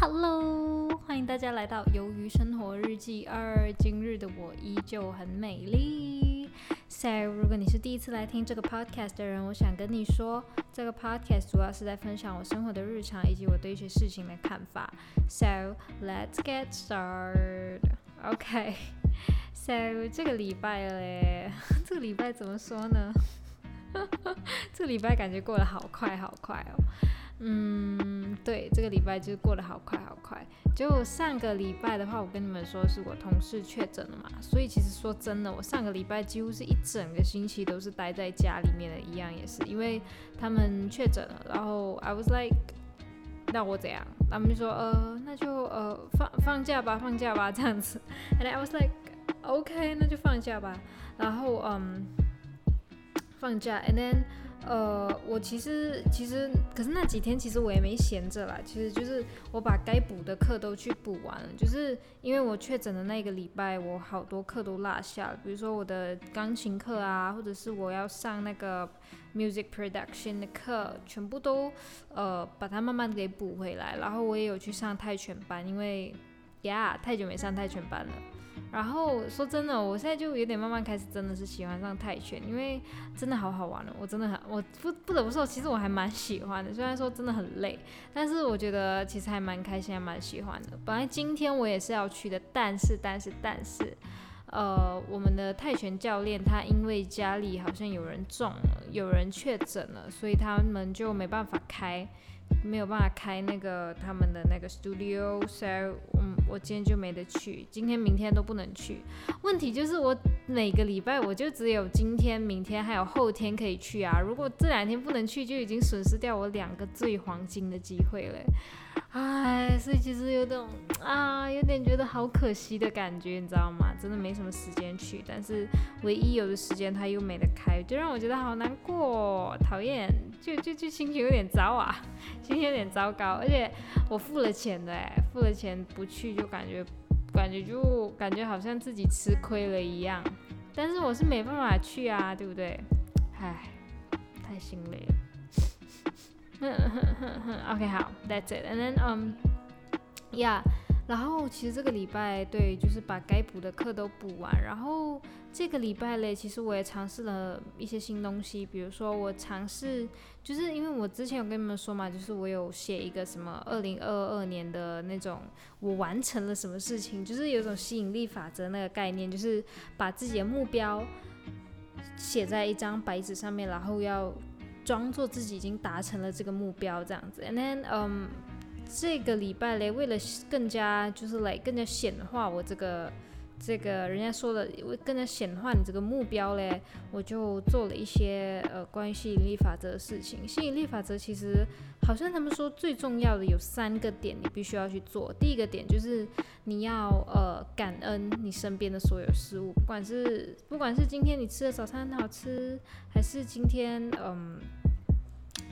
Hello，欢迎大家来到《鱿鱼生活日记二》。今日的我依旧很美丽。So，如果你是第一次来听这个 podcast 的人，我想跟你说，这个 podcast 主要是在分享我生活的日常以及我对一些事情的看法。So，let's get started. OK。So，这个礼拜嘞，这个礼拜怎么说呢？这个礼拜感觉过得好快好快哦。嗯，对，这个礼拜就是过得好快好快。就上个礼拜的话，我跟你们说是我同事确诊了嘛，所以其实说真的，我上个礼拜几乎是一整个星期都是待在家里面的，一样也是因为他们确诊了。然后 I was like，那我怎样？他们就说呃，那就呃放放假吧，放假吧这样子。And I was like OK，那就放假吧。然后嗯，放假，And then。呃，我其实其实，可是那几天其实我也没闲着啦。其实就是我把该补的课都去补完了。就是因为我确诊的那个礼拜，我好多课都落下了。比如说我的钢琴课啊，或者是我要上那个 music production 的课，全部都呃把它慢慢给补回来。然后我也有去上泰拳班，因为呀太久没上泰拳班了。然后说真的，我现在就有点慢慢开始真的是喜欢上泰拳，因为真的好好玩了。我真的很，我不不得不说，其实我还蛮喜欢的。虽然说真的很累，但是我觉得其实还蛮开心，还蛮喜欢的。本来今天我也是要去的，但是但是但是，呃，我们的泰拳教练他因为家里好像有人中了，有人确诊了，所以他们就没办法开。没有办法开那个他们的那个 studio，所以嗯，我今天就没得去，今天明天都不能去。问题就是我每个礼拜我就只有今天、明天还有后天可以去啊。如果这两天不能去，就已经损失掉我两个最黄金的机会了。唉，所以其实有种啊，有点觉得好可惜的感觉，你知道吗？真的没什么时间去，但是唯一有的时间他又没得开，就让我觉得好难过，讨厌，就就就心情有点糟啊，心情有点糟糕。而且我付了钱的，付了钱不去就感觉感觉就感觉好像自己吃亏了一样。但是我是没办法去啊，对不对？唉，太心累了。OK，好，That's it。And then, um, yeah. 然后其实这个礼拜，对，就是把该补的课都补完。然后这个礼拜嘞，其实我也尝试了一些新东西，比如说我尝试，就是因为我之前有跟你们说嘛，就是我有写一个什么二零二二年的那种，我完成了什么事情，就是有种吸引力法则那个概念，就是把自己的目标写在一张白纸上面，然后要。装作自己已经达成了这个目标，这样子。And then，嗯，这个礼拜嘞，为了更加就是来更加显化我这个这个人家说的，更加显化你这个目标嘞，我就做了一些呃关于吸引力法则的事情。吸引力法则其实好像他们说最重要的有三个点，你必须要去做。第一个点就是你要呃感恩你身边的所有事物，不管是不管是今天你吃的早餐很好吃，还是今天嗯。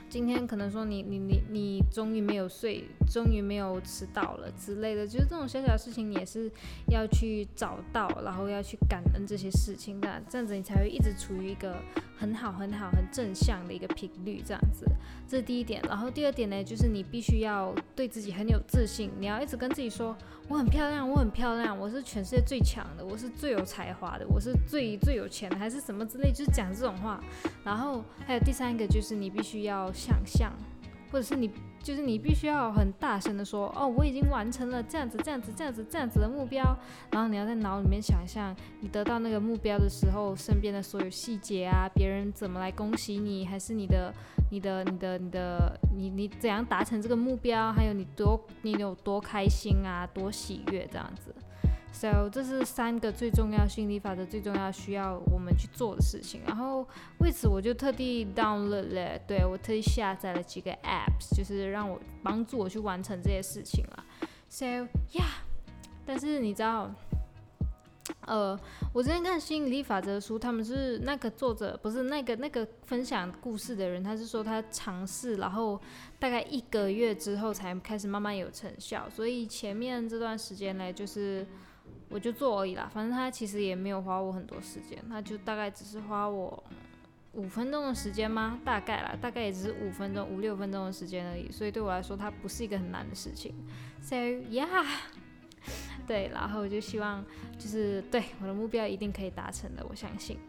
今天可能说你你你你终于没有睡，终于没有迟到了之类的，就是这种小小的事情，你也是要去找到，然后要去感恩这些事情的，这样子你才会一直处于一个很好很好很正向的一个频率，这样子，这是第一点。然后第二点呢，就是你必须要对自己很有自信，你要一直跟自己说，我很漂亮，我很漂亮，我是全世界最强的，我是最有才华的，我是最最有钱的，还是什么之类，就是讲这种话。然后还有第三个就是你必须要。想象，或者是你，就是你必须要很大声的说，哦，我已经完成了这样子、这样子、这样子、这样子的目标。然后你要在脑里面想象，你得到那个目标的时候，身边的所有细节啊，别人怎么来恭喜你，还是你的、你的、你的、你的、你你怎样达成这个目标，还有你多你有多开心啊，多喜悦这样子。So，这是三个最重要心理法则最重要需要我们去做的事情。然后为此，我就特地 download 了，对我特地下载了几个 apps，就是让我帮助我去完成这些事情了。So，yeah，但是你知道，呃，我之前看心理法则书，他们是那个作者不是那个那个分享故事的人，他是说他尝试，然后大概一个月之后才开始慢慢有成效。所以前面这段时间呢，就是。我就做而已啦，反正他其实也没有花我很多时间，他就大概只是花我五分钟的时间吗？大概啦，大概也只是五分钟、五六分钟的时间而已，所以对我来说，它不是一个很难的事情。So yeah，对，然后我就希望就是对我的目标一定可以达成的，我相信。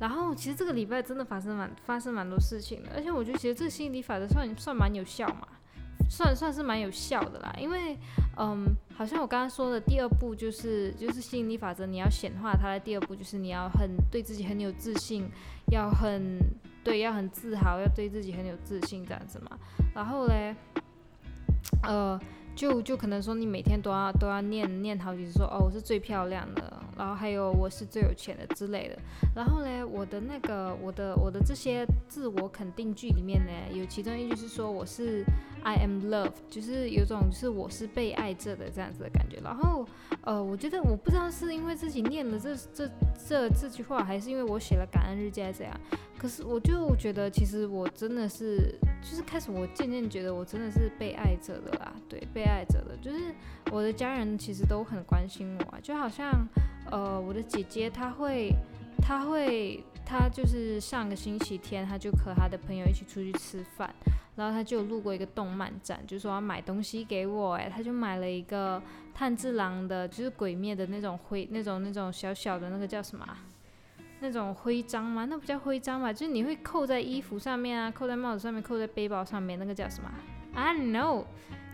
然后其实这个礼拜真的发生蛮发生蛮多事情的，而且我就觉得这个心理法则算算蛮有效嘛。算算是蛮有效的啦，因为，嗯，好像我刚刚说的第二步就是就是吸引力法则，你要显化它的第二步就是你要很对自己很有自信，要很对，要很自豪，要对自己很有自信这样子嘛。然后嘞，呃，就就可能说你每天都要都要念念好几次，说哦我是最漂亮的。然后还有我是最有钱的之类的。然后呢，我的那个我的我的这些自我肯定句里面呢，有其中一句是说我是 I am loved，就是有种是我是被爱着的这样子的感觉。然后呃，我觉得我不知道是因为自己念了这这这这句话，还是因为我写了感恩日记还是怎样。可是我就觉得其实我真的是就是开始我渐渐觉得我真的是被爱着的啦，对，被爱着的，就是我的家人其实都很关心我，就好像。呃，我的姐姐她会，她会，她就是上个星期天，她就和她的朋友一起出去吃饭，然后她就路过一个动漫展，就说要买东西给我，哎，她就买了一个炭治郎的，就是鬼灭的那种灰，那种那种小小的那个叫什么？那种徽章吗？那不叫徽章吧？就是你会扣在衣服上面啊，扣在帽子上面，扣在背包上面，那个叫什么？I know，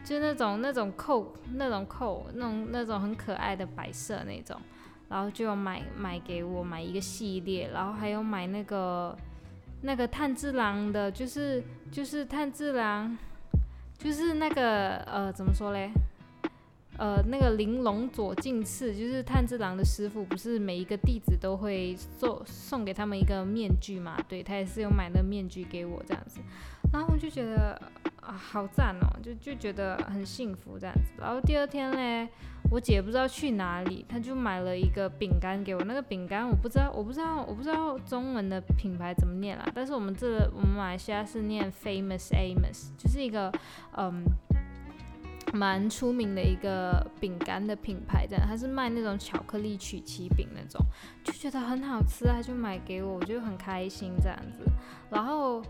就那种那种扣，那种扣，那种那种很可爱的白色那种。然后就买买给我买一个系列，然后还有买那个那个炭治郎的，就是就是炭治郎，就是那个呃怎么说嘞？呃那个玲珑左近次，就是炭治郎的师傅，不是每一个弟子都会送送给他们一个面具嘛？对他也是有买那面具给我这样子，然后我就觉得啊好赞哦，就就觉得很幸福这样子。然后第二天嘞。我姐不知道去哪里，她就买了一个饼干给我。那个饼干我不知道，我不知道，我不知道中文的品牌怎么念啦。但是我们这我们马来西亚是念 Famous Amos，就是一个嗯蛮出名的一个饼干的品牌，这样它是卖那种巧克力曲奇饼那种，就觉得很好吃，啊就买给我，我就很开心这样子。然后。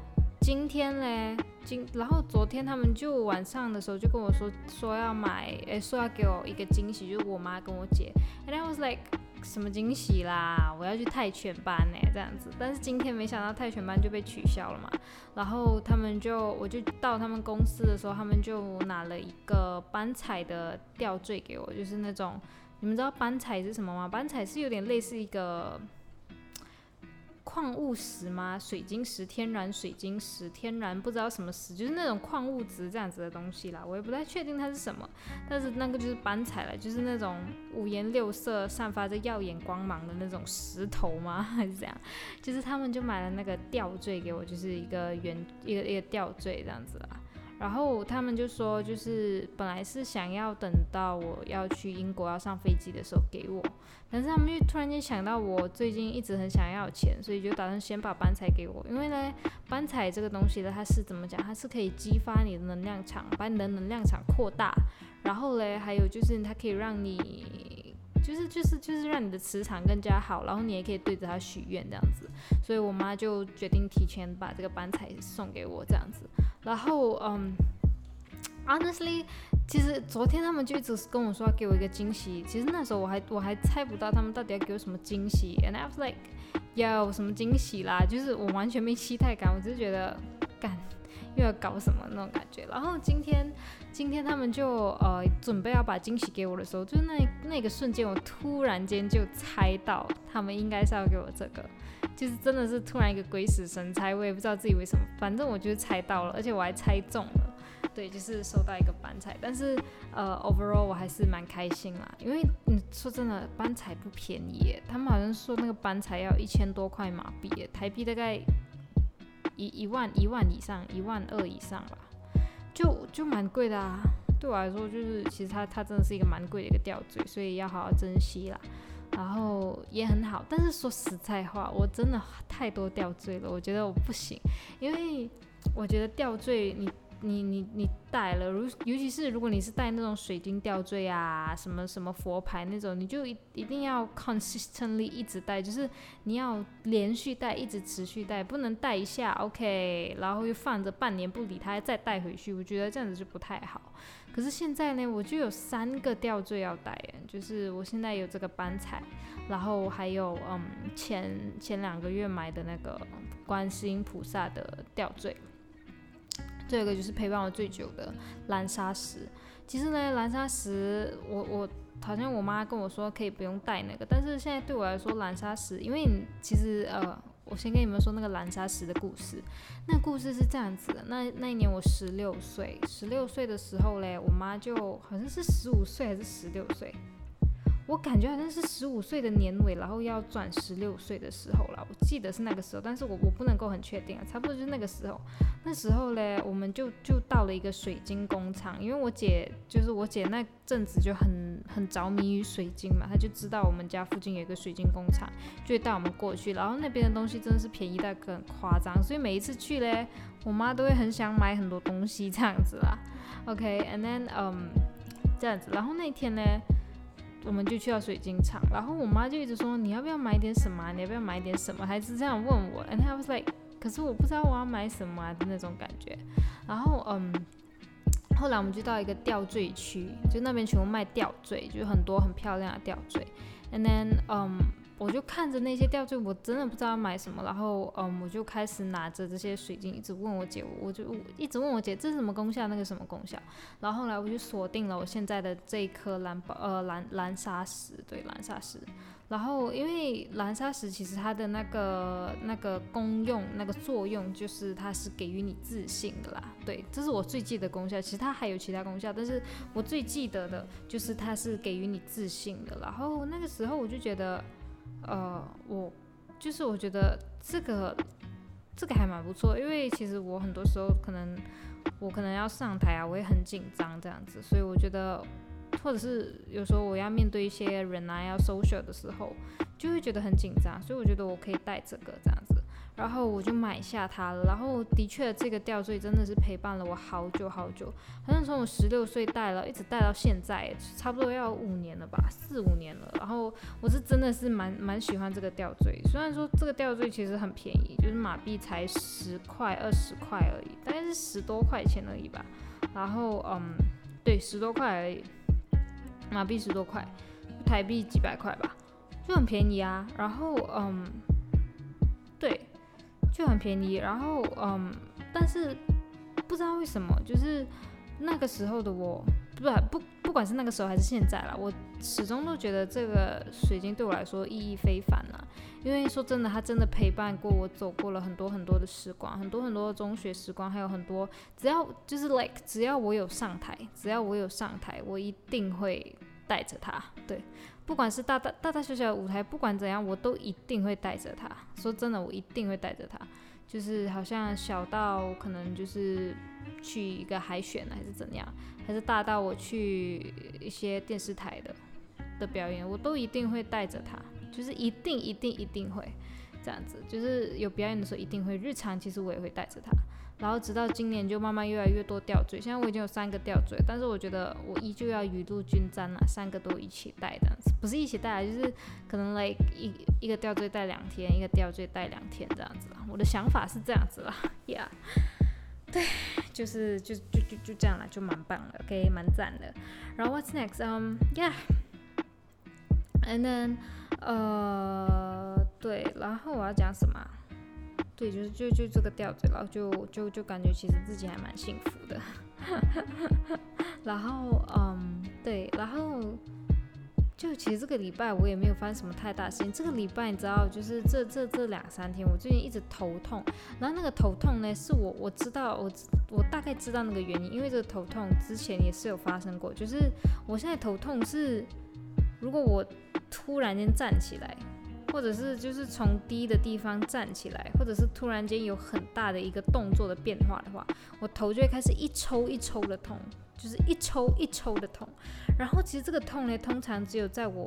今天嘞，今然后昨天他们就晚上的时候就跟我说说要买，诶，说要给我一个惊喜，就是我妈跟我姐。And I was like，什么惊喜啦？我要去泰拳班呢，这样子。但是今天没想到泰拳班就被取消了嘛。然后他们就，我就到他们公司的时候，他们就拿了一个班彩的吊坠给我，就是那种，你们知道班彩是什么吗？班彩是有点类似一个。矿物石吗？水晶石、天然水晶石、天然不知道什么石，就是那种矿物质这样子的东西啦。我也不太确定它是什么，但是那个就是斑彩了，就是那种五颜六色、散发着耀眼光芒的那种石头吗？还是怎样？就是他们就买了那个吊坠给我，就是一个圆一个一个吊坠这样子啦。然后他们就说，就是本来是想要等到我要去英国要上飞机的时候给我，但是他们又突然间想到我最近一直很想要钱，所以就打算先把班彩给我。因为呢，班彩这个东西呢，它是怎么讲？它是可以激发你的能量场，把你的能量场扩大。然后嘞，还有就是它可以让你，就是就是就是让你的磁场更加好。然后你也可以对着它许愿这样子。所以我妈就决定提前把这个班彩送给我这样子。然后，嗯，honestly，其实昨天他们就一直跟我说要给我一个惊喜。其实那时候我还我还猜不到他们到底要给我什么惊喜。And I was like，要什么惊喜啦？就是我完全没期待感，我只是觉得干又要搞什么那种感觉。然后今天今天他们就呃准备要把惊喜给我的时候，就那那个瞬间，我突然间就猜到他们应该是要给我这个。就是真的是突然一个鬼使神差，我也不知道自己为什么，反正我就是猜到了，而且我还猜中了。对，就是收到一个班彩，但是呃，overall 我还是蛮开心啦，因为你说真的，班彩不便宜，他们好像说那个班彩要一千多块马币，台币大概一一万一万以上，一万二以上吧，就就蛮贵的啊。对我来说，就是其实它它真的是一个蛮贵的一个吊坠，所以要好好珍惜啦。然后也很好，但是说实在话，我真的太多吊坠了，我觉得我不行，因为我觉得吊坠你你你你戴了，如尤其是如果你是戴那种水晶吊坠啊，什么什么佛牌那种，你就一一定要 consistently 一直戴，就是你要连续戴，一直持续戴，不能戴一下 OK，然后又放着半年不理它，再戴回去，我觉得这样子就不太好。可是现在呢，我就有三个吊坠要戴，就是我现在有这个斑彩，然后还有嗯前前两个月买的那个观世音菩萨的吊坠。这个就是陪伴我最久的蓝砂石。其实呢，蓝砂石，我我好像我妈跟我说可以不用带那个，但是现在对我来说，蓝砂石，因为其实呃，我先跟你们说那个蓝砂石的故事。那故事是这样子的，那那一年我十六岁，十六岁的时候嘞，我妈就好像是十五岁还是十六岁。我感觉好像是十五岁的年尾，然后要转十六岁的时候了。我记得是那个时候，但是我我不能够很确定啊，差不多就是那个时候。那时候嘞，我们就就到了一个水晶工厂，因为我姐就是我姐那阵子就很很着迷于水晶嘛，她就知道我们家附近有一个水晶工厂，就会带我们过去。然后那边的东西真的是便宜到很夸张，所以每一次去嘞，我妈都会很想买很多东西这样子啦。OK，and then 嗯这样子，然后那天呢。我们就去到水晶厂，然后我妈就一直说你要不要买点什么，你要不要买点什么，还是这样问我。And I was like，可是我不知道我要买什么啊的那种感觉。然后嗯，后来我们就到一个吊坠区，就那边全部卖吊坠，就很多很漂亮的吊坠。And then 嗯。我就看着那些吊坠，我真的不知道买什么。然后，嗯，我就开始拿着这些水晶，一直问我姐，我就一直问我姐，这是什么功效，那个什么功效。然后后来我就锁定了我现在的这一颗蓝宝，呃，蓝蓝砂石，对，蓝砂石。然后，因为蓝砂石其实它的那个那个功用、那个作用，就是它是给予你自信的啦。对，这是我最记得功效。其实它还有其他功效，但是我最记得的就是它是给予你自信的。然后那个时候我就觉得。呃，我就是我觉得这个这个还蛮不错，因为其实我很多时候可能我可能要上台啊，我也很紧张这样子，所以我觉得或者是有时候我要面对一些人啊要 social 的时候，就会觉得很紧张，所以我觉得我可以带这个这样子。然后我就买下它了。然后的确，这个吊坠真的是陪伴了我好久好久，好像从我十六岁戴了，一直戴到现在，差不多要五年了吧，四五年了。然后我是真的是蛮蛮喜欢这个吊坠，虽然说这个吊坠其实很便宜，就是马币才十块二十块而已，大概是十多块钱而已吧。然后嗯，对，十多块而已，马币十多块，台币几百块吧，就很便宜啊。然后嗯，对。就很便宜，然后嗯，但是不知道为什么，就是那个时候的我，不不不管是那个时候还是现在了，我始终都觉得这个水晶对我来说意义非凡啊。因为说真的，它真的陪伴过我，走过了很多很多的时光，很多很多的中学时光，还有很多只要就是 like 只要我有上台，只要我有上台，我一定会带着它，对。不管是大大大大小小的舞台，不管怎样，我都一定会带着它。说真的，我一定会带着它。就是好像小到可能就是去一个海选还是怎样，还是大到我去一些电视台的的表演，我都一定会带着它。就是一定一定一定会这样子。就是有表演的时候一定会，日常其实我也会带着它。然后直到今年就慢慢越来越多吊坠，现在我已经有三个吊坠，但是我觉得我依旧要雨露均沾啊，三个都一起戴这样子，不是一起戴，就是可能 like 一一个吊坠戴两天，一个吊坠戴两天这样子啦。我的想法是这样子啦，Yeah，对，就是就就就就这样了，就蛮棒的，OK，蛮赞的。然后 What's next? Um, yeah, and then 呃，对，然后我要讲什么？对，就是就就这个吊坠，然后就就就感觉其实自己还蛮幸福的。然后嗯，对，然后就其实这个礼拜我也没有发生什么太大事情。这个礼拜你知道，就是这这这两三天，我最近一直头痛。然后那个头痛呢，是我我知道我我大概知道那个原因，因为这个头痛之前也是有发生过。就是我现在头痛是，如果我突然间站起来。或者是就是从低的地方站起来，或者是突然间有很大的一个动作的变化的话，我头就会开始一抽一抽的痛，就是一抽一抽的痛。然后其实这个痛呢，通常只有在我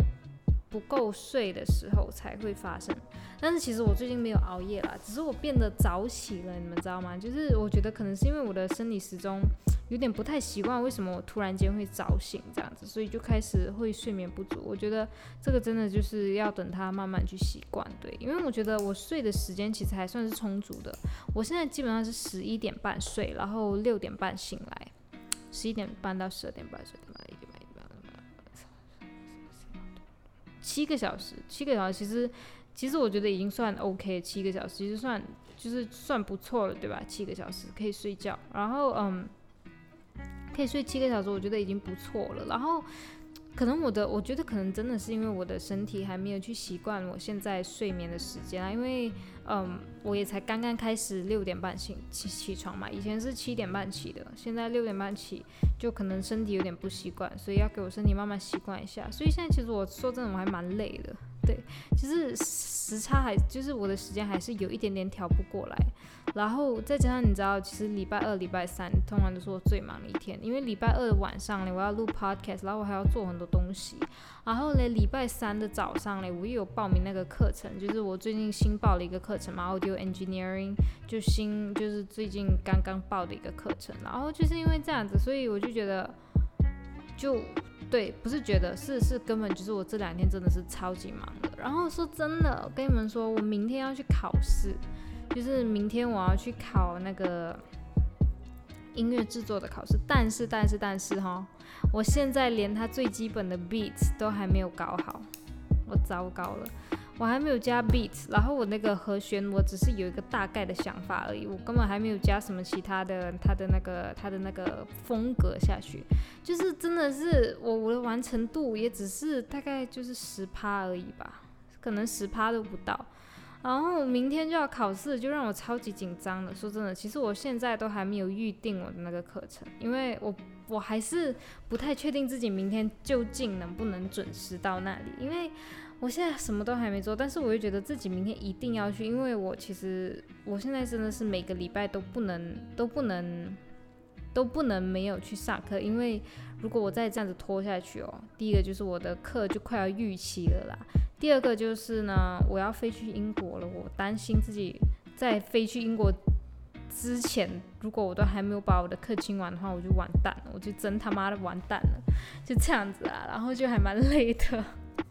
不够睡的时候才会发生。但是其实我最近没有熬夜啦，只是我变得早起了，你们知道吗？就是我觉得可能是因为我的生理时钟有点不太习惯，为什么我突然间会早醒这样子，所以就开始会睡眠不足。我觉得这个真的就是要等它慢慢去习惯，对，因为我觉得我睡的时间其实还算是充足的。我现在基本上是十一点半睡，然后六点半醒来，十一点半到十二点半睡，点半，七个小时，七个小时其实。其实我觉得已经算 OK，七个小时其实算就是算不错了，对吧？七个小时可以睡觉，然后嗯，可以睡七个小时，我觉得已经不错了。然后可能我的，我觉得可能真的是因为我的身体还没有去习惯我现在睡眠的时间啊，因为嗯，我也才刚刚开始六点半醒起起床嘛，以前是七点半起的，现在六点半起，就可能身体有点不习惯，所以要给我身体慢慢习惯一下。所以现在其实我说真的，我还蛮累的。对，就是时差还就是我的时间还是有一点点调不过来，然后再加上你知道，其实礼拜二、礼拜三通常都是我最忙的一天，因为礼拜二的晚上呢，我要录 podcast，然后我还要做很多东西，然后呢，礼拜三的早上呢，我又有报名那个课程，就是我最近新报了一个课程嘛，audio engineering，就新就是最近刚刚报的一个课程，然后就是因为这样子，所以我就觉得就。对，不是觉得是是根本就是我这两天真的是超级忙的。然后说真的，我跟你们说，我明天要去考试，就是明天我要去考那个音乐制作的考试。但是但是但是哈，我现在连它最基本的 beats 都还没有搞好，我糟糕了。我还没有加 beat，然后我那个和弦我只是有一个大概的想法而已，我根本还没有加什么其他的，它的那个它的那个风格下去，就是真的是我我的完成度也只是大概就是十趴而已吧，可能十趴都不到。然后明天就要考试，就让我超级紧张了。说真的，其实我现在都还没有预定我的那个课程，因为我我还是不太确定自己明天究竟能不能准时到那里，因为。我现在什么都还没做，但是我又觉得自己明天一定要去，因为我其实我现在真的是每个礼拜都不能都不能都不能没有去上课，因为如果我再这样子拖下去哦，第一个就是我的课就快要逾期了啦，第二个就是呢，我要飞去英国了，我担心自己在飞去英国之前，如果我都还没有把我的课清完的话，我就完蛋了，我就真他妈的完蛋了，就这样子啊，然后就还蛮累的。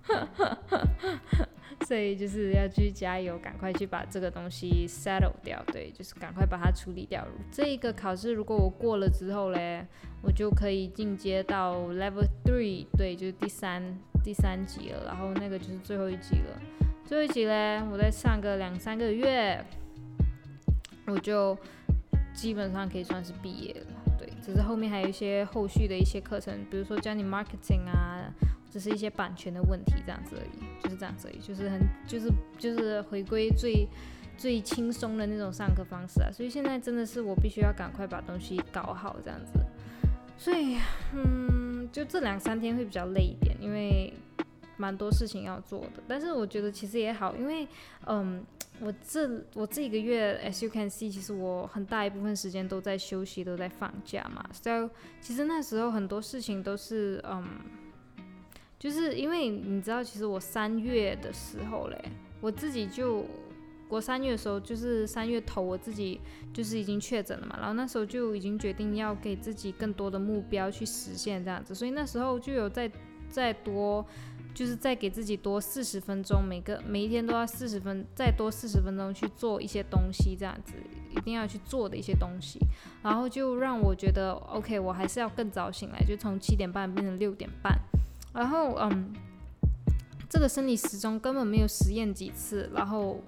所以就是要去加油，赶快去把这个东西 settle 掉。对，就是赶快把它处理掉。这一个考试如果我过了之后嘞，我就可以进阶到 level three，对，就是第三第三级了。然后那个就是最后一级了。最后一级嘞，我再上个两三个月，我就基本上可以算是毕业了。对，只是后面还有一些后续的一些课程，比如说教你 marketing 啊。只是一些版权的问题，这样子而已，就是这样子而已，就是很，就是就是回归最最轻松的那种上课方式啊。所以现在真的是我必须要赶快把东西搞好，这样子。所以，嗯，就这两三天会比较累一点，因为蛮多事情要做的。但是我觉得其实也好，因为，嗯，我这我这一个月，as you can see，其实我很大一部分时间都在休息，都在放假嘛。所以其实那时候很多事情都是，嗯。就是因为你知道，其实我三月的时候嘞，我自己就我三月的时候就是三月头，我自己就是已经确诊了嘛，然后那时候就已经决定要给自己更多的目标去实现这样子，所以那时候就有再再多，就是再给自己多四十分钟，每个每一天都要四十分，再多四十分钟去做一些东西这样子，一定要去做的一些东西，然后就让我觉得 OK，我还是要更早醒来，就从七点半变成六点半。然后，嗯，这个生理时钟根本没有实验几次，然后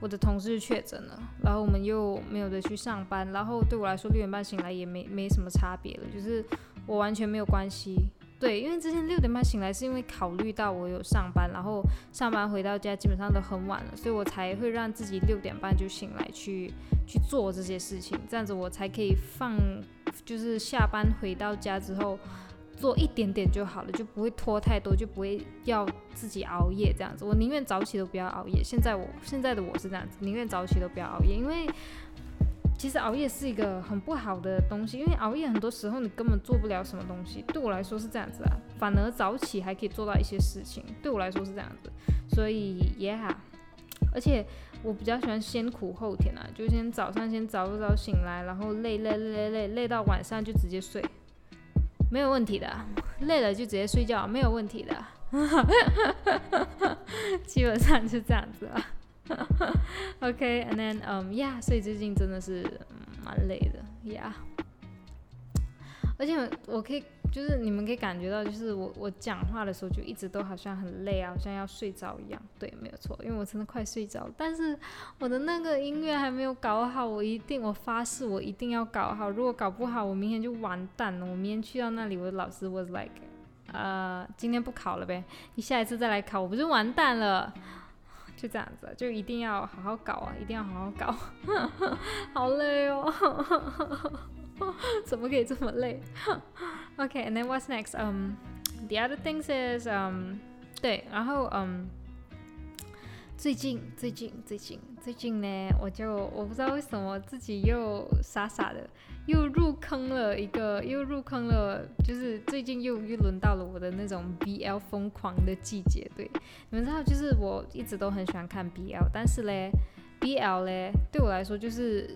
我的同事确诊了，然后我们又没有得去上班，然后对我来说六点半醒来也没没什么差别了，就是我完全没有关系。对，因为之前六点半醒来是因为考虑到我有上班，然后上班回到家基本上都很晚了，所以我才会让自己六点半就醒来去去做这些事情，这样子我才可以放，就是下班回到家之后。做一点点就好了，就不会拖太多，就不会要自己熬夜这样子。我宁愿早起都不要熬夜。现在我现在的我是这样子，宁愿早起都不要熬夜，因为其实熬夜是一个很不好的东西，因为熬夜很多时候你根本做不了什么东西。对我来说是这样子啊，反而早起还可以做到一些事情。对我来说是这样子，所以 yeah，而且我比较喜欢先苦后甜啊，就先早上先早早醒来，然后累累累累累累到晚上就直接睡，没有问题的。累了就直接睡觉，没有问题的。基本上就这样子了。OK，and then um yeah，所以最近真的是蛮累的，yeah。而且我可以，就是你们可以感觉到，就是我我讲话的时候就一直都好像很累啊，好像要睡着一样。对，没有错，因为我真的快睡着了。但是我的那个音乐还没有搞好，我一定，我发誓我一定要搞好。如果搞不好，我明天就完蛋了。我明天去到那里，我的老师 was like，呃，今天不考了呗，你下一次再来考，我不是完蛋了。就这样子，就一定要好好搞啊！一定要好好搞，好累哦，怎么可以这么累 Okay，and then what's next? Um, the other things is um，对，然后嗯，最近最近最近最近呢，我就我不知道为什么自己又傻傻的。又入坑了一个，又入坑了，就是最近又又轮到了我的那种 BL 疯狂的季节。对，你们知道，就是我一直都很喜欢看 BL，但是嘞，BL 嘞对我来说就是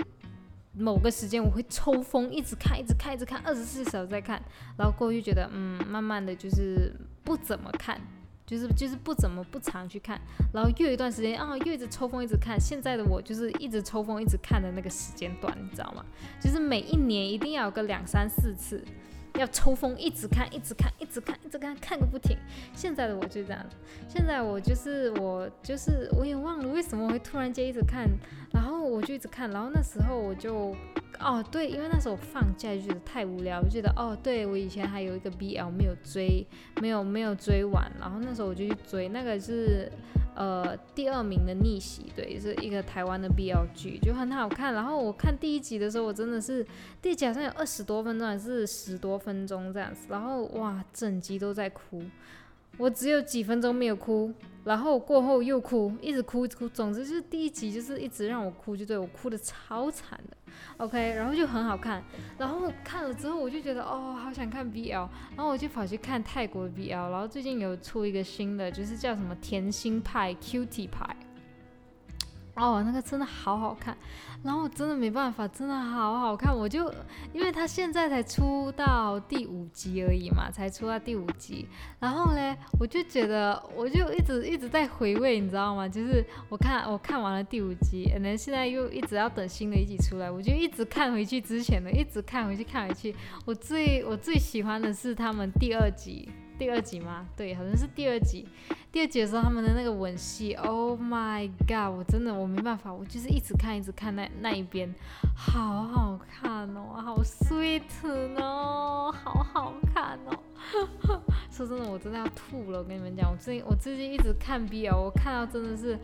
某个时间我会抽风，一直看，一直看，一直看，二十四小时在看，然后过后就觉得，嗯，慢慢的就是不怎么看。就是就是不怎么不常去看，然后又一段时间啊，又一直抽风一直看。现在的我就是一直抽风一直看的那个时间段，你知道吗？就是每一年一定要有个两三四次，要抽风一直看一直看一直看一直看看个不停。现在的我就这样，现在我就是我就是我也忘了为什么会突然间一直看，然后我就一直看，然后那时候我就。哦，对，因为那时候我放假就觉得太无聊，我觉得哦，对我以前还有一个 BL 没有追，没有没有追完，然后那时候我就去追，那个是呃第二名的逆袭，对，是一个台湾的 BL 剧，就很好看。然后我看第一集的时候，我真的是第一集好像有二十多分钟还是十多分钟这样子，然后哇，整集都在哭。我只有几分钟没有哭，然后过后又哭，一直哭哭。总之就是第一集就是一直让我哭，就对我哭的超惨的。OK，然后就很好看，然后看了之后我就觉得哦，好想看 BL，然后我就跑去看泰国 BL，然后最近有出一个新的，就是叫什么甜心派 Cutie 派。哦，那个真的好好看，然后我真的没办法，真的好好看，我就因为他现在才出到第五集而已嘛，才出到第五集，然后嘞，我就觉得我就一直一直在回味，你知道吗？就是我看我看完了第五集，可能现在又一直要等新的一集出来，我就一直看回去之前的，一直看回去看回去，我最我最喜欢的是他们第二集。第二集吗？对，好像是第二集。第二集的时候，他们的那个吻戏，Oh my god！我真的我没办法，我就是一直看，一直看那那一边，好好看哦，好 sweet 哦，好好看哦。说真的，我真的要吐了。我跟你们讲，我最近我最近一直看 BL，我看到真的是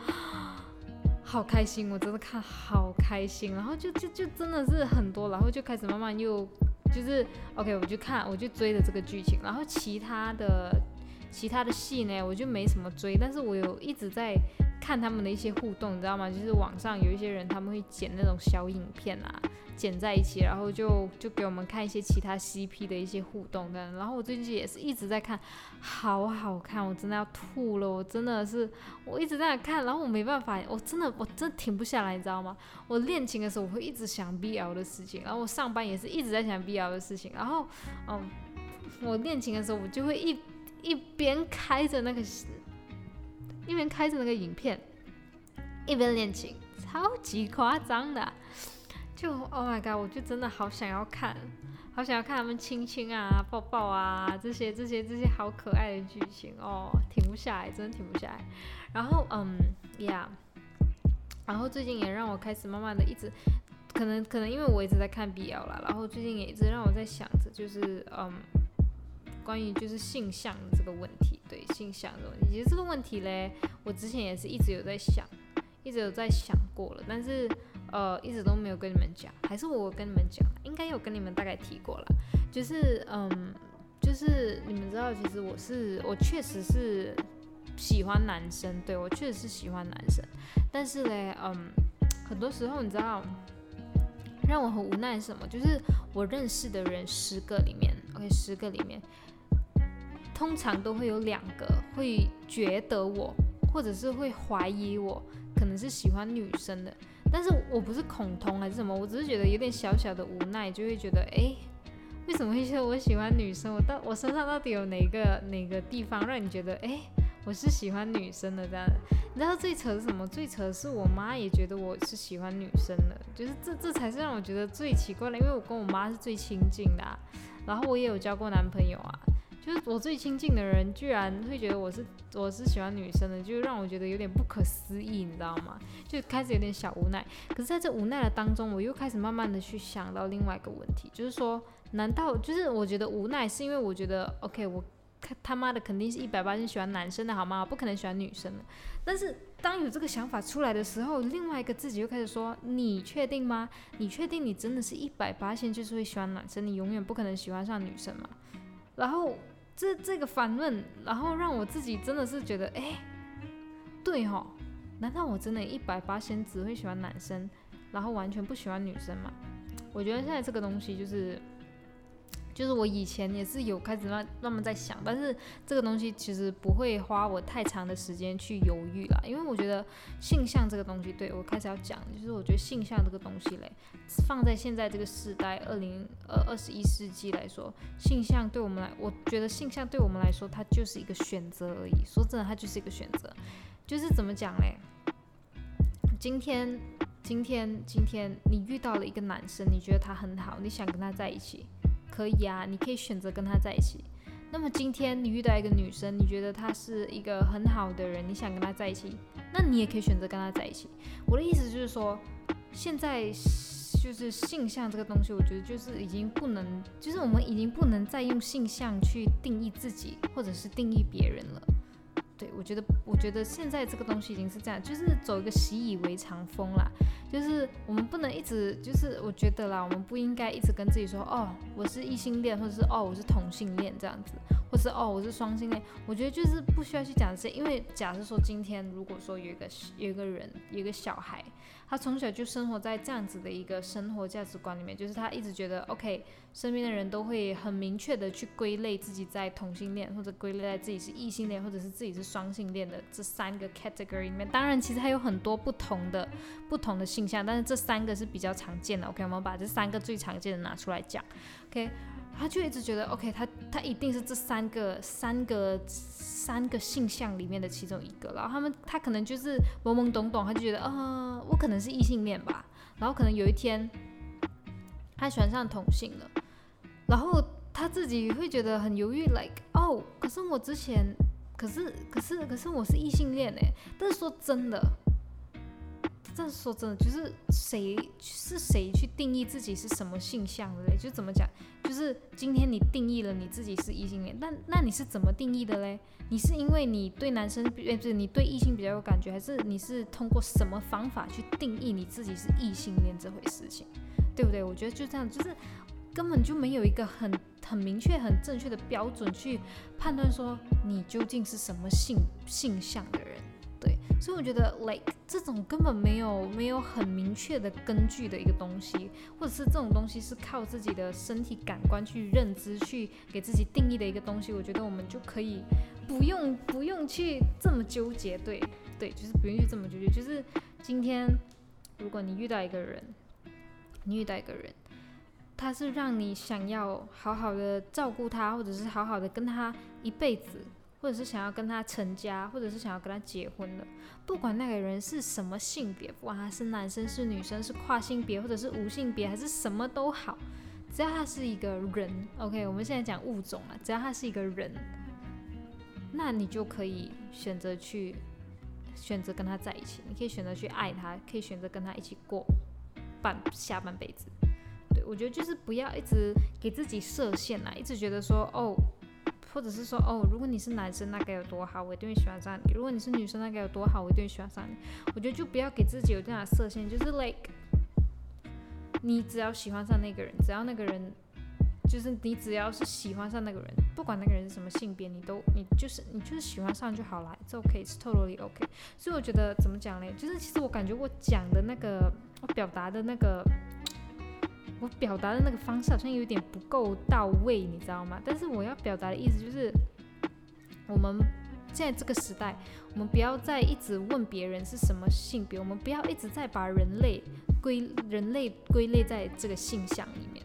好开心，我真的看好开心。然后就就就真的是很多，然后就开始慢慢又。就是 OK，我就看，我就追的这个剧情，然后其他的其他的戏呢，我就没什么追，但是我有一直在看他们的一些互动，你知道吗？就是网上有一些人他们会剪那种小影片啊。剪在一起，然后就就给我们看一些其他 CP 的一些互动的。然后我最近也是一直在看，好好看，我真的要吐了，我真的是我一直在看，然后我没办法，我真的我真的停不下来，你知道吗？我练琴的时候我会一直想 BL 的事情，然后我上班也是一直在想 BL 的事情，然后嗯，我练琴的时候我就会一一边开着那个一边开着那个影片，一边练琴，超级夸张的。就 Oh my God，我就真的好想要看，好想要看他们亲亲啊、抱抱啊这些、这些、这些好可爱的剧情哦，停不下来，真的停不下来。然后嗯，Yeah，然后最近也让我开始慢慢的一直，可能可能因为我一直在看 BL 啦，然后最近也一直让我在想着，就是嗯，关于就是性向这个问题，对性向的问题，其实这个问题嘞，我之前也是一直有在想，一直有在想过了，但是。呃，一直都没有跟你们讲，还是我跟你们讲，应该有跟你们大概提过了。就是，嗯，就是你们知道，其实我是，我确实是喜欢男生，对我确实是喜欢男生。但是嘞，嗯，很多时候你知道，让我很无奈是什么？就是我认识的人十个里面，OK，十个里面，通常都会有两个会觉得我，或者是会怀疑我，可能是喜欢女生的。但是我不是恐同还是什么，我只是觉得有点小小的无奈，就会觉得，哎，为什么会说我喜欢女生？我到我身上到底有哪个哪个地方让你觉得，哎？我是喜欢女生的，这样，你知道最扯是什么？最扯是我妈也觉得我是喜欢女生的，就是这这才是让我觉得最奇怪的，因为我跟我妈是最亲近的，啊然后我也有交过男朋友啊，就是我最亲近的人居然会觉得我是我是喜欢女生的，就让我觉得有点不可思议，你知道吗？就开始有点小无奈。可是在这无奈的当中，我又开始慢慢的去想到另外一个问题，就是说，难道就是我觉得无奈是因为我觉得，OK，我。他妈的肯定是一百八十喜欢男生的好吗？不可能喜欢女生的。但是当有这个想法出来的时候，另外一个自己又开始说：“你确定吗？你确定你真的是一百八十就是会喜欢男生？你永远不可能喜欢上女生吗？”然后这这个反问，然后让我自己真的是觉得，哎，对哦，难道我真的一百八先只会喜欢男生，然后完全不喜欢女生吗？我觉得现在这个东西就是。就是我以前也是有开始慢慢慢在想，但是这个东西其实不会花我太长的时间去犹豫啦，因为我觉得性向这个东西，对我开始要讲，就是我觉得性向这个东西嘞，放在现在这个时代，二零二二十一世纪来说，性向对我们来，我觉得性向对我们来说，它就是一个选择而已。说真的，它就是一个选择，就是怎么讲嘞？今天，今天，今天你遇到了一个男生，你觉得他很好，你想跟他在一起。可以啊，你可以选择跟他在一起。那么今天你遇到一个女生，你觉得她是一个很好的人，你想跟她在一起，那你也可以选择跟她在一起。我的意思就是说，现在就是性向这个东西，我觉得就是已经不能，就是我们已经不能再用性向去定义自己，或者是定义别人了。我觉得，我觉得现在这个东西已经是这样，就是走一个习以为常风啦。就是我们不能一直，就是我觉得啦，我们不应该一直跟自己说，哦，我是异性恋，或者是哦，我是同性恋这样子，或是哦，我是双性恋。我觉得就是不需要去讲这，因为假设说今天如果说有一个有一个人，有一个小孩。他从小就生活在这样子的一个生活价值观里面，就是他一直觉得，OK，身边的人都会很明确的去归类自己在同性恋，或者归类在自己是异性恋，或者是自己是双性恋的这三个 category 里面。当然，其实还有很多不同的不同的性向，但是这三个是比较常见的。OK，我们把这三个最常见的拿出来讲。OK。他就一直觉得，OK，他他一定是这三个三个三个性向里面的其中一个，然后他们他可能就是懵懵懂懂，他就觉得，啊，我可能是异性恋吧，然后可能有一天他喜欢上同性了，然后他自己会觉得很犹豫，like，哦，可是我之前，可是可是可是我是异性恋哎，但是说真的。这说真的，就是谁是谁去定义自己是什么性向的嘞？就怎么讲？就是今天你定义了你自己是异性恋，那那你是怎么定义的嘞？你是因为你对男生，哎，不是你对异性比较有感觉，还是你是通过什么方法去定义你自己是异性恋这回事情？对不对？我觉得就这样，就是根本就没有一个很很明确、很正确的标准去判断说你究竟是什么性性向的人。所以我觉得，like 这种根本没有没有很明确的根据的一个东西，或者是这种东西是靠自己的身体感官去认知、去给自己定义的一个东西，我觉得我们就可以不用不用去这么纠结。对对，就是不用去这么纠结。就是今天，如果你遇到一个人，你遇到一个人，他是让你想要好好的照顾他，或者是好好的跟他一辈子。或者是想要跟他成家，或者是想要跟他结婚的，不管那个人是什么性别，不管他是男生是女生，是跨性别或者是无性别，还是什么都好，只要他是一个人，OK，我们现在讲物种啊，只要他是一个人，那你就可以选择去选择跟他在一起，你可以选择去爱他，可以选择跟他一起过半下半辈子。对我觉得就是不要一直给自己设限啊，一直觉得说哦。或者是说，哦，如果你是男生，那该有多好，我一定会喜欢上你；如果你是女生，那该有多好，我一定会喜欢上你。我觉得就不要给自己有这样设限，就是 like，你只要喜欢上那个人，只要那个人，就是你只要是喜欢上那个人，不管那个人是什么性别，你都你就是你就是喜欢上就好了这 OK，是 totally OK。所以我觉得怎么讲嘞？就是其实我感觉我讲的那个，我表达的那个。我表达的那个方式好像有点不够到位，你知道吗？但是我要表达的意思就是，我们现在这个时代，我们不要再一直问别人是什么性别，我们不要一直在把人类归人类归类在这个性向里面，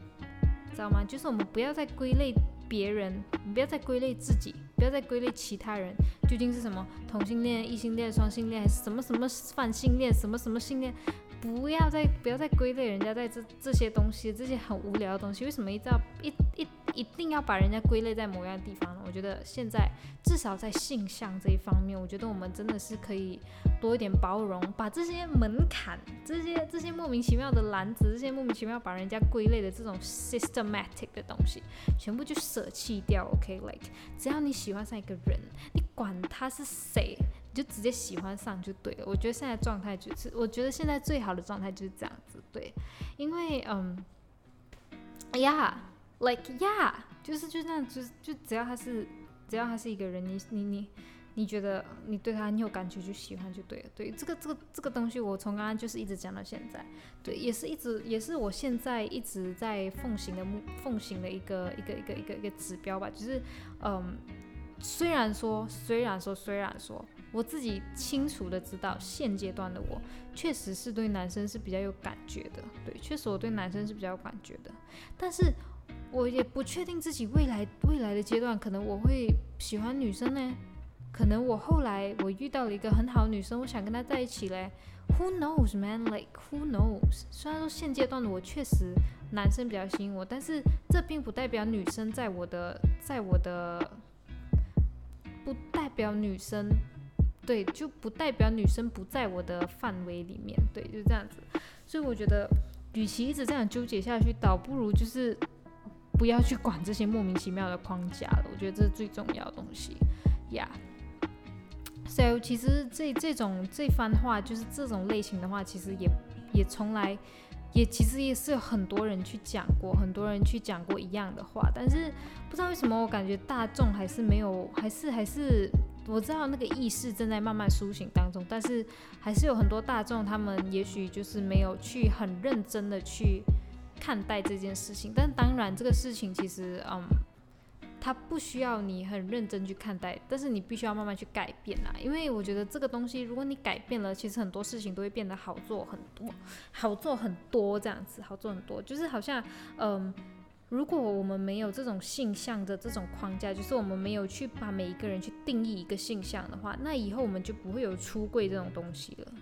知道吗？就是我们不要再归类别人，不要再归类自己，不要再归类其他人，究竟是什么同性恋、异性恋、双性恋，还是什么什么泛性恋、什么什么性恋？不要再不要再归类人家在这这些东西，这些很无聊的东西，为什么一定要一一一定要把人家归类在某样地方呢？我觉得现在至少在性向这一方面，我觉得我们真的是可以多一点包容，把这些门槛、这些这些莫名其妙的篮子、这些莫名其妙把人家归类的这种 systematic 的东西，全部就舍弃掉。OK，like 只要你喜欢上一个人，你管他是谁。就直接喜欢上就对了。我觉得现在状态就是，我觉得现在最好的状态就是这样子，对。因为嗯，Yeah，like Yeah，就是就那样，就就只要他是，只要他是一个人，你你你你觉得你对他你有感觉就喜欢就对了。对，这个这个这个东西，我从刚刚就是一直讲到现在，对，也是一直也是我现在一直在奉行的奉行的一个一个一个一个一个指标吧。就是嗯，虽然说虽然说虽然说。我自己清楚的知道，现阶段的我确实是对男生是比较有感觉的，对，确实我对男生是比较有感觉的。但是我也不确定自己未来未来的阶段，可能我会喜欢女生呢？可能我后来我遇到了一个很好的女生，我想跟她在一起嘞。Who knows, man? Like who knows? 虽然说现阶段的我确实男生比较吸引我，但是这并不代表女生在我的在我的不代表女生。对，就不代表女生不在我的范围里面。对，就是这样子。所以我觉得，与其一直这样纠结下去，倒不如就是不要去管这些莫名其妙的框架了。我觉得这是最重要的东西呀。So，其实这这种这番话，就是这种类型的话，其实也也从来也其实也是有很多人去讲过，很多人去讲过一样的话，但是不知道为什么，我感觉大众还是没有，还是还是。我知道那个意识正在慢慢苏醒当中，但是还是有很多大众，他们也许就是没有去很认真的去看待这件事情。但当然，这个事情其实，嗯，它不需要你很认真去看待，但是你必须要慢慢去改变啦。因为我觉得这个东西，如果你改变了，其实很多事情都会变得好做很多，好做很多这样子，好做很多，就是好像，嗯。如果我们没有这种性向的这种框架，就是我们没有去把每一个人去定义一个性向的话，那以后我们就不会有出柜这种东西了，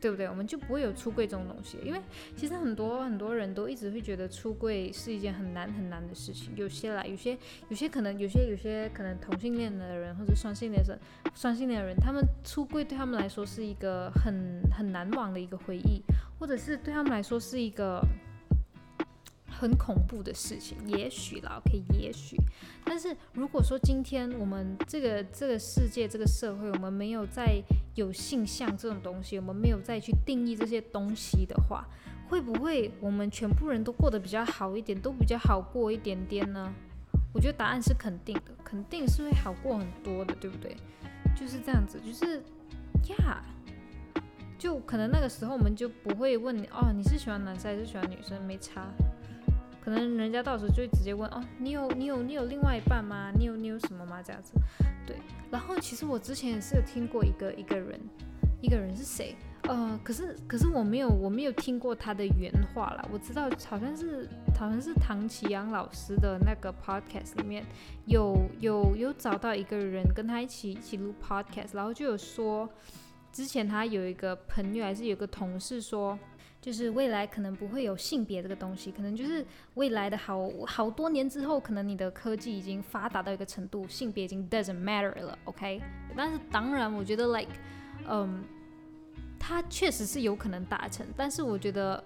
对不对？我们就不会有出柜这种东西，因为其实很多很多人都一直会觉得出柜是一件很难很难的事情。有些啦，有些有些可能有些有些可能同性恋的人或者双性恋的双性恋的人，他们出柜对他们来说是一个很很难忘的一个回忆，或者是对他们来说是一个。很恐怖的事情，也许啦，OK，也许。但是如果说今天我们这个这个世界这个社会，我们没有再有性向这种东西，我们没有再去定义这些东西的话，会不会我们全部人都过得比较好一点，都比较好过一点点呢？我觉得答案是肯定的，肯定是会好过很多的，对不对？就是这样子，就是呀，就可能那个时候我们就不会问你哦，你是喜欢男生还是喜欢女生，没差。可能人家到时候就会直接问哦，你有你有你有另外一半吗？你有你有什么吗？这样子，对。然后其实我之前也是有听过一个一个人，一个人是谁？呃，可是可是我没有我没有听过他的原话啦。我知道好像是好像是唐奇阳老师的那个 podcast 里面有有有找到一个人跟他一起一起录 podcast，然后就有说之前他有一个朋友还是有个同事说。就是未来可能不会有性别这个东西，可能就是未来的好好多年之后，可能你的科技已经发达到一个程度，性别已经 doesn't matter 了，OK？但是当然，我觉得 like，嗯，它确实是有可能达成，但是我觉得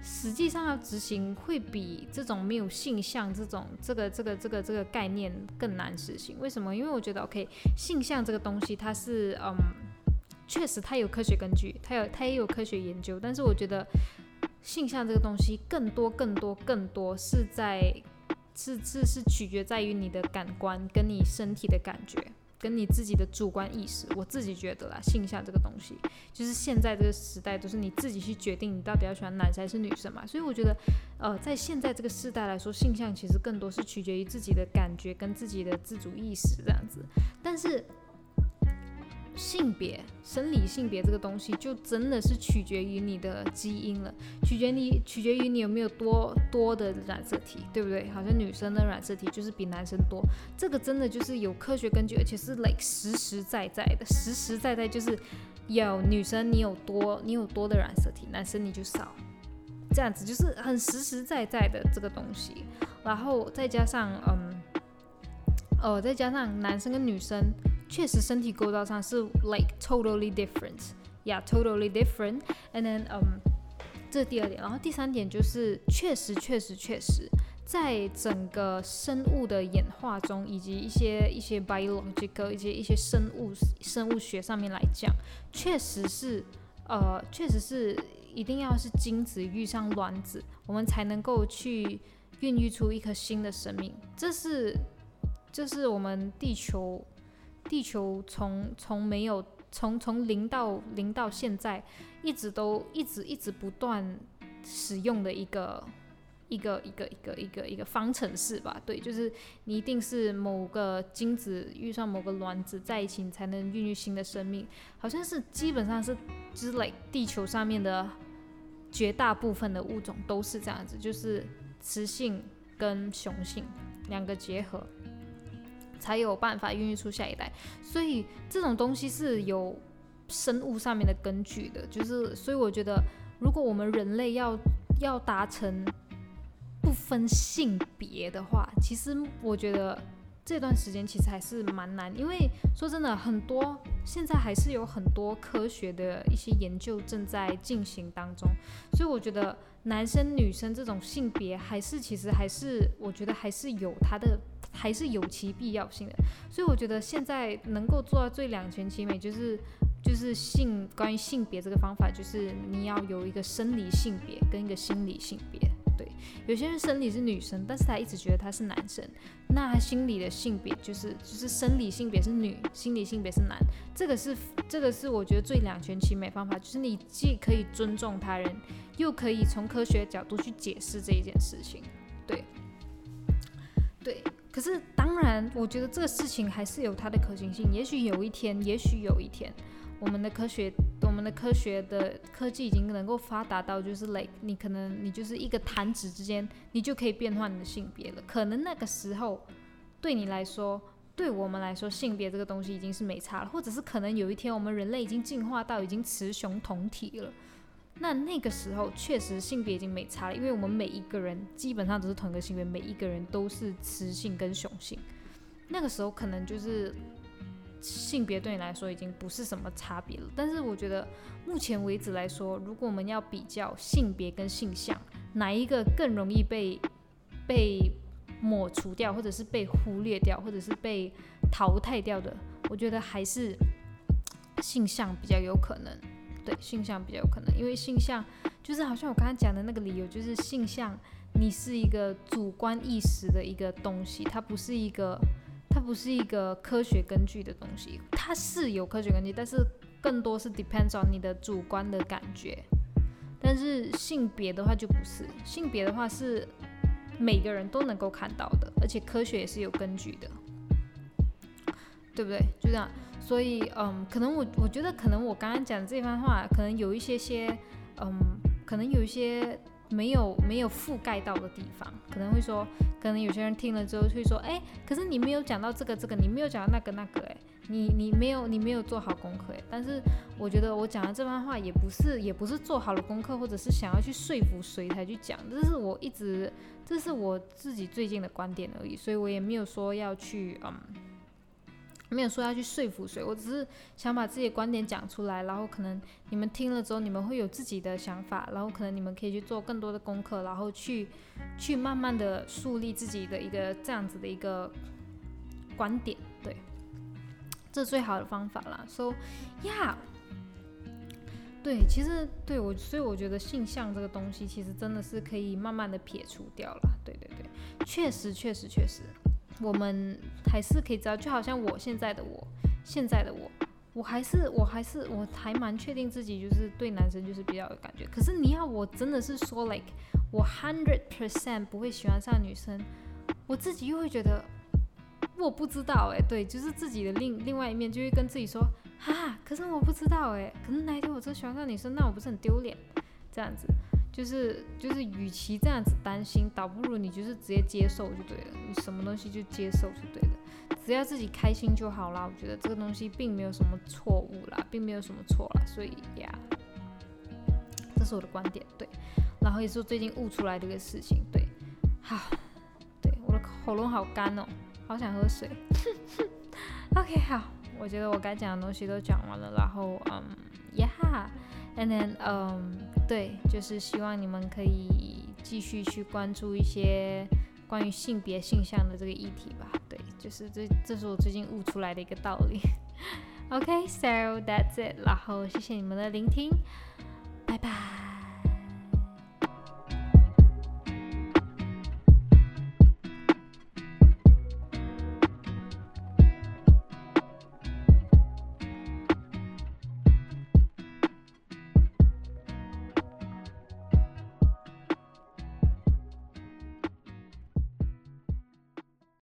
实际上要执行会比这种没有性向这种这个这个这个这个概念更难实行。为什么？因为我觉得 OK，性向这个东西它是嗯。确实，它有科学根据，它有它也有科学研究，但是我觉得性向这个东西更多更多更多是在是是是取决在于你的感官跟你身体的感觉，跟你自己的主观意识。我自己觉得啦，性向这个东西，就是现在这个时代都是你自己去决定你到底要喜欢男生还是女生嘛。所以我觉得，呃，在现在这个时代来说，性向其实更多是取决于自己的感觉跟自己的自主意识这样子。但是。性别、生理性别这个东西，就真的是取决于你的基因了，取决你取决于你有没有多多的染色体，对不对？好像女生的染色体就是比男生多，这个真的就是有科学根据，而且是累实实在在的，实实在在就是有女生你有多你有多的染色体，男生你就少，这样子就是很实实在在的这个东西，然后再加上嗯，哦，再加上男生跟女生。确实，身体构造上是 like totally different，yeah，totally different。And then，嗯，这是第二点。然后第三点就是，确实，确实，确实，在整个生物的演化中，以及一些一些 biological 一些一些生物生物学上面来讲，确实是，呃，确实是一定要是精子遇上卵子，我们才能够去孕育出一颗新的生命。这是，这是我们地球。地球从从没有从从零到零到现在，一直都一直一直不断使用的一个一个一个一个一个一个方程式吧？对，就是你一定是某个精子遇上某个卵子在一起，你才能孕育新的生命。好像是基本上是之类，地球上面的绝大部分的物种都是这样子，就是雌性跟雄性两个结合。才有办法孕育出下一代，所以这种东西是有生物上面的根据的，就是所以我觉得，如果我们人类要要达成不分性别的话，其实我觉得这段时间其实还是蛮难，因为说真的，很多现在还是有很多科学的一些研究正在进行当中，所以我觉得男生女生这种性别还是其实还是我觉得还是有它的。还是有其必要性的，所以我觉得现在能够做到最两全其美，就是就是性关于性别这个方法，就是你要有一个生理性别跟一个心理性别。对，有些人生理是女生，但是他一直觉得他是男生，那他心理的性别就是就是生理性别是女，心理性别是男。这个是这个是我觉得最两全其美方法，就是你既可以尊重他人，又可以从科学角度去解释这一件事情。对，对。可是，当然，我觉得这个事情还是有它的可行性。也许有一天，也许有一天，我们的科学，我们的科学的科技已经能够发达到，就是 like 你可能你就是一个弹指之间，你就可以变换你的性别了。可能那个时候，对你来说，对我们来说，性别这个东西已经是没差了。或者是可能有一天，我们人类已经进化到已经雌雄同体了。那那个时候确实性别已经没差了，因为我们每一个人基本上都是同一个性别，每一个人都是雌性跟雄性。那个时候可能就是性别对你来说已经不是什么差别了。但是我觉得目前为止来说，如果我们要比较性别跟性向，哪一个更容易被被抹除掉，或者是被忽略掉，或者是被淘汰掉的，我觉得还是性向比较有可能。对性向比较有可能，因为性向就是好像我刚才讲的那个理由，就是性向你是一个主观意识的一个东西，它不是一个它不是一个科学根据的东西，它是有科学根据，但是更多是 depends on 你的主观的感觉。但是性别的话就不是，性别的话是每个人都能够看到的，而且科学也是有根据的，对不对？就这样。所以，嗯，可能我我觉得，可能我刚刚讲的这番话，可能有一些些，嗯，可能有一些没有没有覆盖到的地方，可能会说，可能有些人听了之后会说，哎，可是你没有讲到这个这个，你没有讲到那个那个，哎，你你没有你没有做好功课，哎，但是我觉得我讲的这番话也不是也不是做好了功课，或者是想要去说服谁才去讲，这是我一直这是我自己最近的观点而已，所以我也没有说要去，嗯。没有说要去说服谁，我只是想把自己的观点讲出来，然后可能你们听了之后，你们会有自己的想法，然后可能你们可以去做更多的功课，然后去去慢慢的树立自己的一个这样子的一个观点，对，这是最好的方法啦。So yeah，对，其实对我，所以我觉得性向这个东西其实真的是可以慢慢的撇除掉了。对对对，确实确实确实。我们还是可以知道，就好像我现在的我，现在的我，我还是我还是我还蛮确定自己就是对男生就是比较有感觉。可是你要我真的是说，like 我 hundred percent 不会喜欢上女生，我自己又会觉得我不知道哎，对，就是自己的另另外一面就会跟自己说，哈，可是我不知道哎，可能哪一天我真喜欢上女生，那我不是很丢脸？这样子。就是就是，与其这样子担心，倒不如你就是直接接受就对了。你什么东西就接受就对了，只要自己开心就好啦。我觉得这个东西并没有什么错误啦，并没有什么错啦。所以呀，这是我的观点，对。然后也是最近悟出来的一个事情，对。好，对，我的喉咙好干哦，好想喝水。OK，好，我觉得我该讲的东西都讲完了，然后嗯，Yeah。And then，嗯，对，就是希望你们可以继续去关注一些关于性别性向的这个议题吧。对，就是这，这是我最近悟出来的一个道理。OK，so that's it。然后谢谢你们的聆听，拜拜。